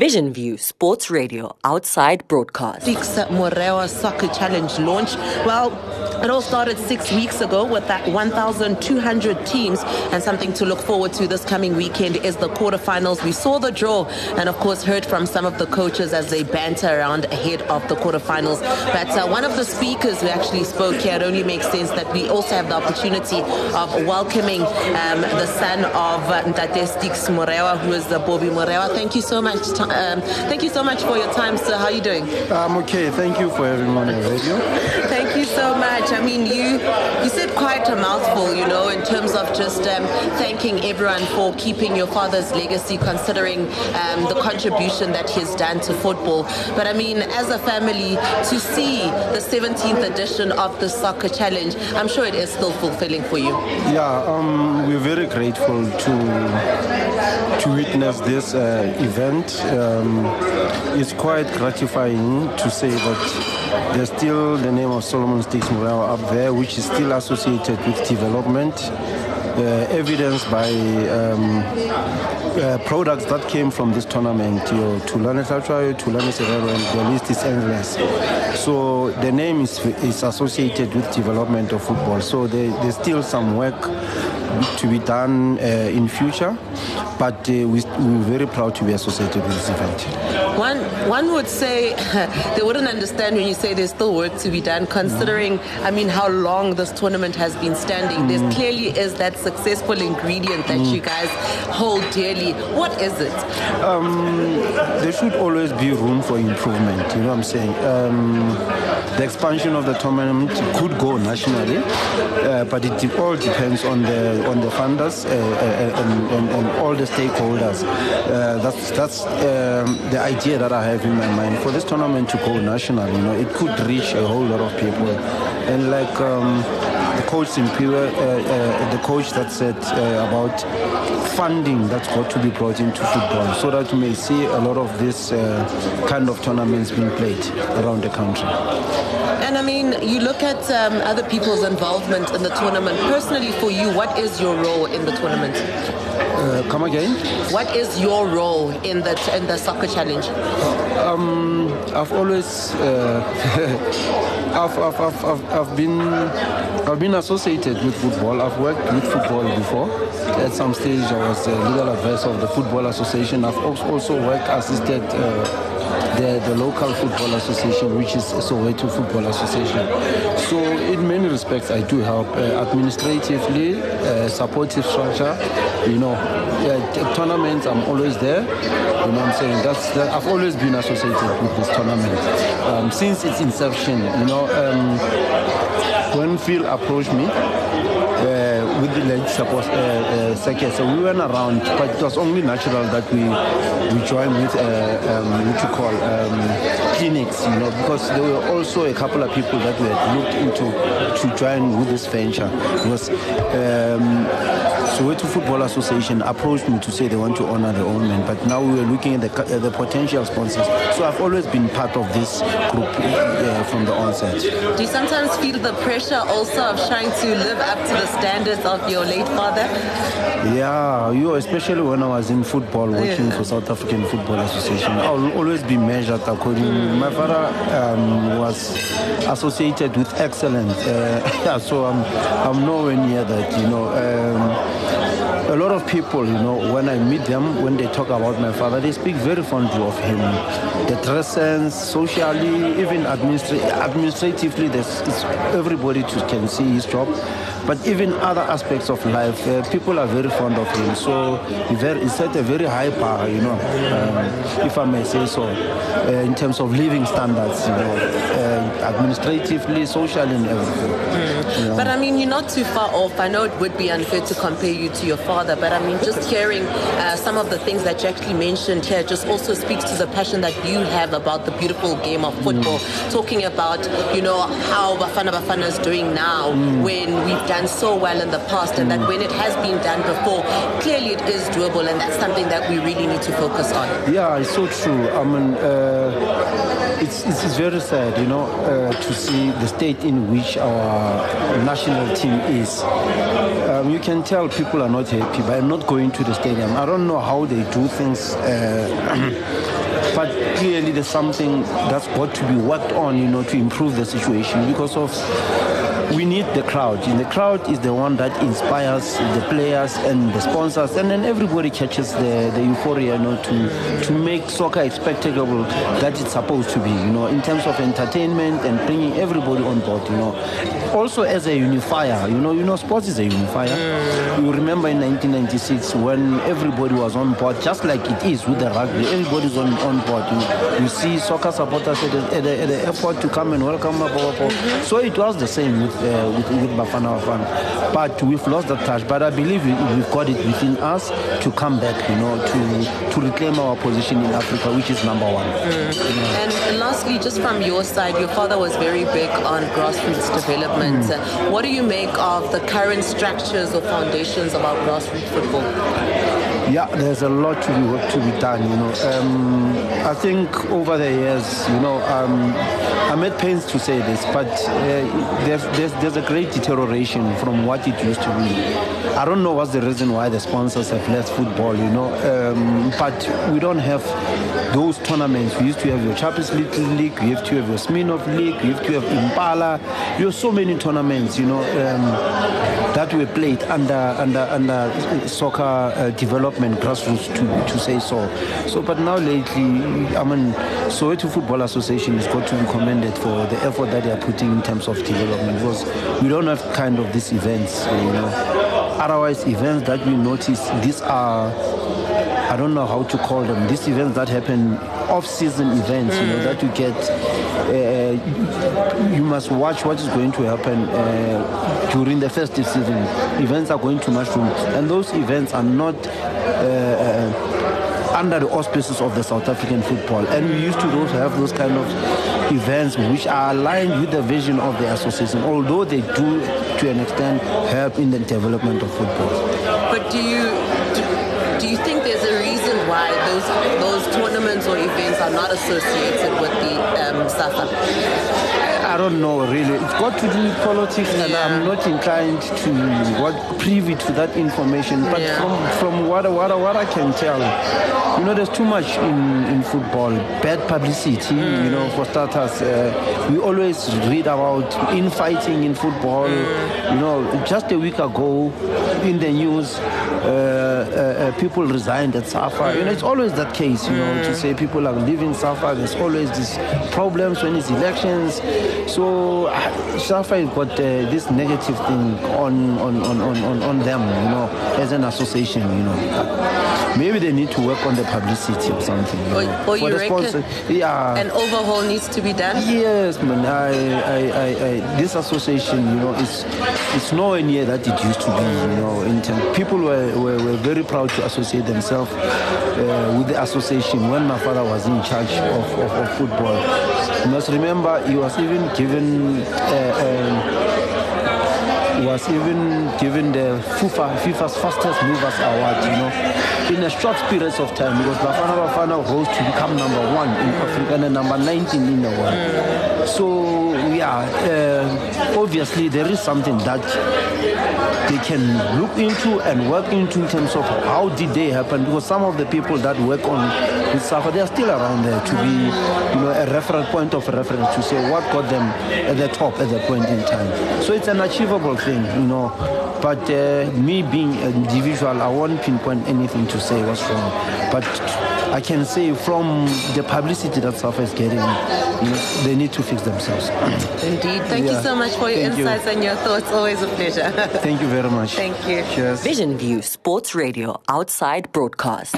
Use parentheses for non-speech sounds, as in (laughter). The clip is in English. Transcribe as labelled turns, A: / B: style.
A: Vision View Sports Radio outside broadcast.
B: Stix Morewa Soccer Challenge launch. Well, it all started six weeks ago with that 1,200 teams, and something to look forward to this coming weekend is the quarterfinals. We saw the draw, and of course, heard from some of the coaches as they banter around ahead of the quarterfinals. But uh, one of the speakers who actually spoke here, it only makes sense that we also have the opportunity of welcoming um, the son of uh, Stix Morewa, who is the Bobby Morewa. Thank you so much. Um, thank you so much for your time, sir. How are you doing?
C: I'm okay. Thank you for having me on the radio.
B: Thank you so much. I mean, you you said quite a mouthful, you know, in terms of just um, thanking everyone for keeping your father's legacy, considering um, the contribution that he's done to football. But I mean, as a family, to see the 17th edition of the Soccer Challenge, I'm sure it is still fulfilling for you.
C: Yeah, um, we're very grateful to to witness this uh, event. Um, it's quite gratifying to say that there's still the name of Solomon Stix Morewa up there, which is still associated with development, uh, evidenced by um, uh, products that came from this tournament. Your Thulani Hlatshwayo, Thulani Serero, and the list is endless. So the name is, is associated with development of football. So there, there's still some work to be done uh, in future, but uh, we, we're very proud to be associated with this event.
B: One, one would say (laughs) they wouldn't understand when you say there's still work to be done, considering, I mean, how long this tournament has been standing. Mm. There clearly is that successful ingredient that mm. you guys hold dearly. What is it?
C: Um, there should always be room for improvement, you know what I'm saying? Um, the expansion of the tournament could go nationally, uh, but it all depends on the on the funders uh, and, and, and, all the stakeholders. Uh, that's that's um, the idea that I have in my mind for this tournament to go national. You know, it could reach a whole lot of people, and like. Um, the coach Simpiwe, uh, uh, the coach that said uh, about funding that's got to be brought into football so that you may see a lot of this uh, kind of tournaments being played around the country.
B: And I mean, you look at um, other people's involvement in the tournament. Personally, for you, what is your role in the tournament?
C: Uh, come again?
B: What is your role in the in the soccer challenge?
C: Um, I've always uh, (laughs) I've, I've, I've, I've, I've been I've been associated with football. I've worked with football before. At some stage, I was a legal advisor of the Football Association. I've also worked assisted. Uh, the, the local football association, which is Soweto Football Association. So, in many respects, I do help uh, administratively, uh, supportive structure. You know, uh, tournaments, I'm always there. You know I'm saying? That's that, I've always been associated with this tournament um, since its inception. You know, um, when Phil approached me, with the late support uh, uh, circuit. So we went around, but it was only natural that we we joined with uh, um, what you call um, clinics, you know, because there were also a couple of people that we had looked into to join with this venture. Because um, Soweto Football Association approached me to say they want to honor the own but now we are looking at the, the potential sponsors. So I've always been part of this group uh, from the onset.
B: Do you sometimes feel the pressure also of trying to live up to the standards of your late father?
C: Yeah, you especially when I was in football working yeah. for South African Football Association, I'll always be measured according. Mm. My father um, was associated with excellence, uh, yeah, (laughs) so I'm I'm nowhere near that, you know. Um, a lot of people, you know, when I meet them, when they talk about my father, they speak very fondly of him. The dress sense, socially, even administra- administratively, everybody can see his job. But even other aspects of life, uh, people are very fond of him. So he, very, he set a very high bar, you know, um, if I may say so, uh, in terms of living standards, you know, uh, administratively, socially, and everything.
B: Mm. You know. But I mean, you're not too far off. I know it would be unfair to compare you to your father, but I mean, just hearing uh, some of the things that you actually mentioned here just also speaks to the passion that you have about the beautiful game of football. Mm. Talking about, you know, how Bafana Bafana is doing now mm. when we've done so well in the past, and that when it has been done before, clearly it is doable, and that's something that we really need to focus on.
C: Yeah, it's so true. I mean, uh, it's, it's very sad, you know, uh, to see the state in which our national team is. Um, you can tell people are not happy by not going to the stadium. I don't know how they do things. Uh, (clears throat) clearly there's something that's got to be worked on, you know, to improve the situation because of we need the crowd. And the crowd is the one that inspires the players and the sponsors, and then everybody catches the, the euphoria, you know, to to make soccer a spectacle that it's supposed to be, you know, in terms of entertainment and bringing everybody on board, you know. Also as a unifier, you know, you know, sports is a unifier. You remember in 1996 when everybody was on board, just like it is with the rugby, everybody's on, on board. You, you see soccer supporters at the, at, the, at the airport to come and welcome Mm-hmm. So it was the same with uh, with, with Bafana Bafana. But we've lost that touch. But I believe we, have got it within us to come back, you know, to to reclaim our position in Africa, which is number one.
B: Mm. You know. And lastly, just from your side, your father was very big on grassroots development. Mm. What do you make of the current structures or foundations of our grassroots football?
C: Yeah, there's a lot to be to be done. You know, um, I think over the years, you know, um, I'm at pains to say this, but uh, there's, there's, there's a great deterioration from what it used to be. I don't know what's the reason why the sponsors have left football. You know, um, but we don't have those tournaments. We used to have your Champions League, League you have to have your Smirnoff League, you have to have Impala. You have so many tournaments. You know. Um, were played under under under soccer uh, development grassroots to, to say so. So, but now lately, I mean, Soweto Football Association has got to be commended for the effort that they are putting in terms of development because we don't have kind of these events, you know. Otherwise, events that we notice, these are I don't know how to call them. These events that happen off-season events, mm. you know, mm. that you get. Uh, you must watch what is going to happen uh, during the festive season. Events are going to mushroom, and those events are not. Uh, uh, under the auspices of the South African football. And we used to those, have those kind of events which are aligned with the vision of the association, although they do, to an extent, help in the development of football.
B: But do you do, do you think there's a why those those tournaments or events are not associated with the um, SAFA?
C: I don't know really. It's got to do with politics, yeah. and I'm not inclined to what privy to that information. But yeah. from from what what what I can tell, you know, there's too much in, in football. Bad publicity, mm. you know, for starters. Uh, we always read about infighting in football. Mm. You know, just a week ago in the news, uh, uh, uh people resigned at SAFA. You know, it's always that case, you know, to say people are leaving SAFA. There's always these problems when it's elections. So uh, SAFA has got uh, this negative thing on, on, on, on, on them, you know, as an association, you know. Maybe they need to work on the publicity or something. You
B: know, or, or you reckon yeah. an overhaul needs to be done?
C: Yes, man. I, I, I, I, this association, you know, it's, it's nowhere near that it used to be, you know. In term, people were, were, were very proud to associate themselves uh, with the association when my father was in charge of, of, of football. You must remember he was even given uh, um, was even given the FIFA, FIFA's fastest movers award, you know, in a short period of time because Bafana Bafana rose to become number one in Africa and number 19 in the world. So, yeah, uh, obviously there is something that they can look into and work into in terms of how did they happen because some of the people that work on with SAFA they are still around there to be you know a reference point of reference to say what got them at the top at that point in time. So it's an achievable thing you know but uh, me being an individual I won't pinpoint anything to say what's wrong. But I can say from the publicity that SAFA is getting, you know, they need to fix themselves.
B: Indeed. Thank yeah. you so much for your Thank insights you. and your thoughts. Always a pleasure.
C: Thank you very much.
B: Thank you.
C: Cheers.
A: Vision View Sports Radio outside broadcast.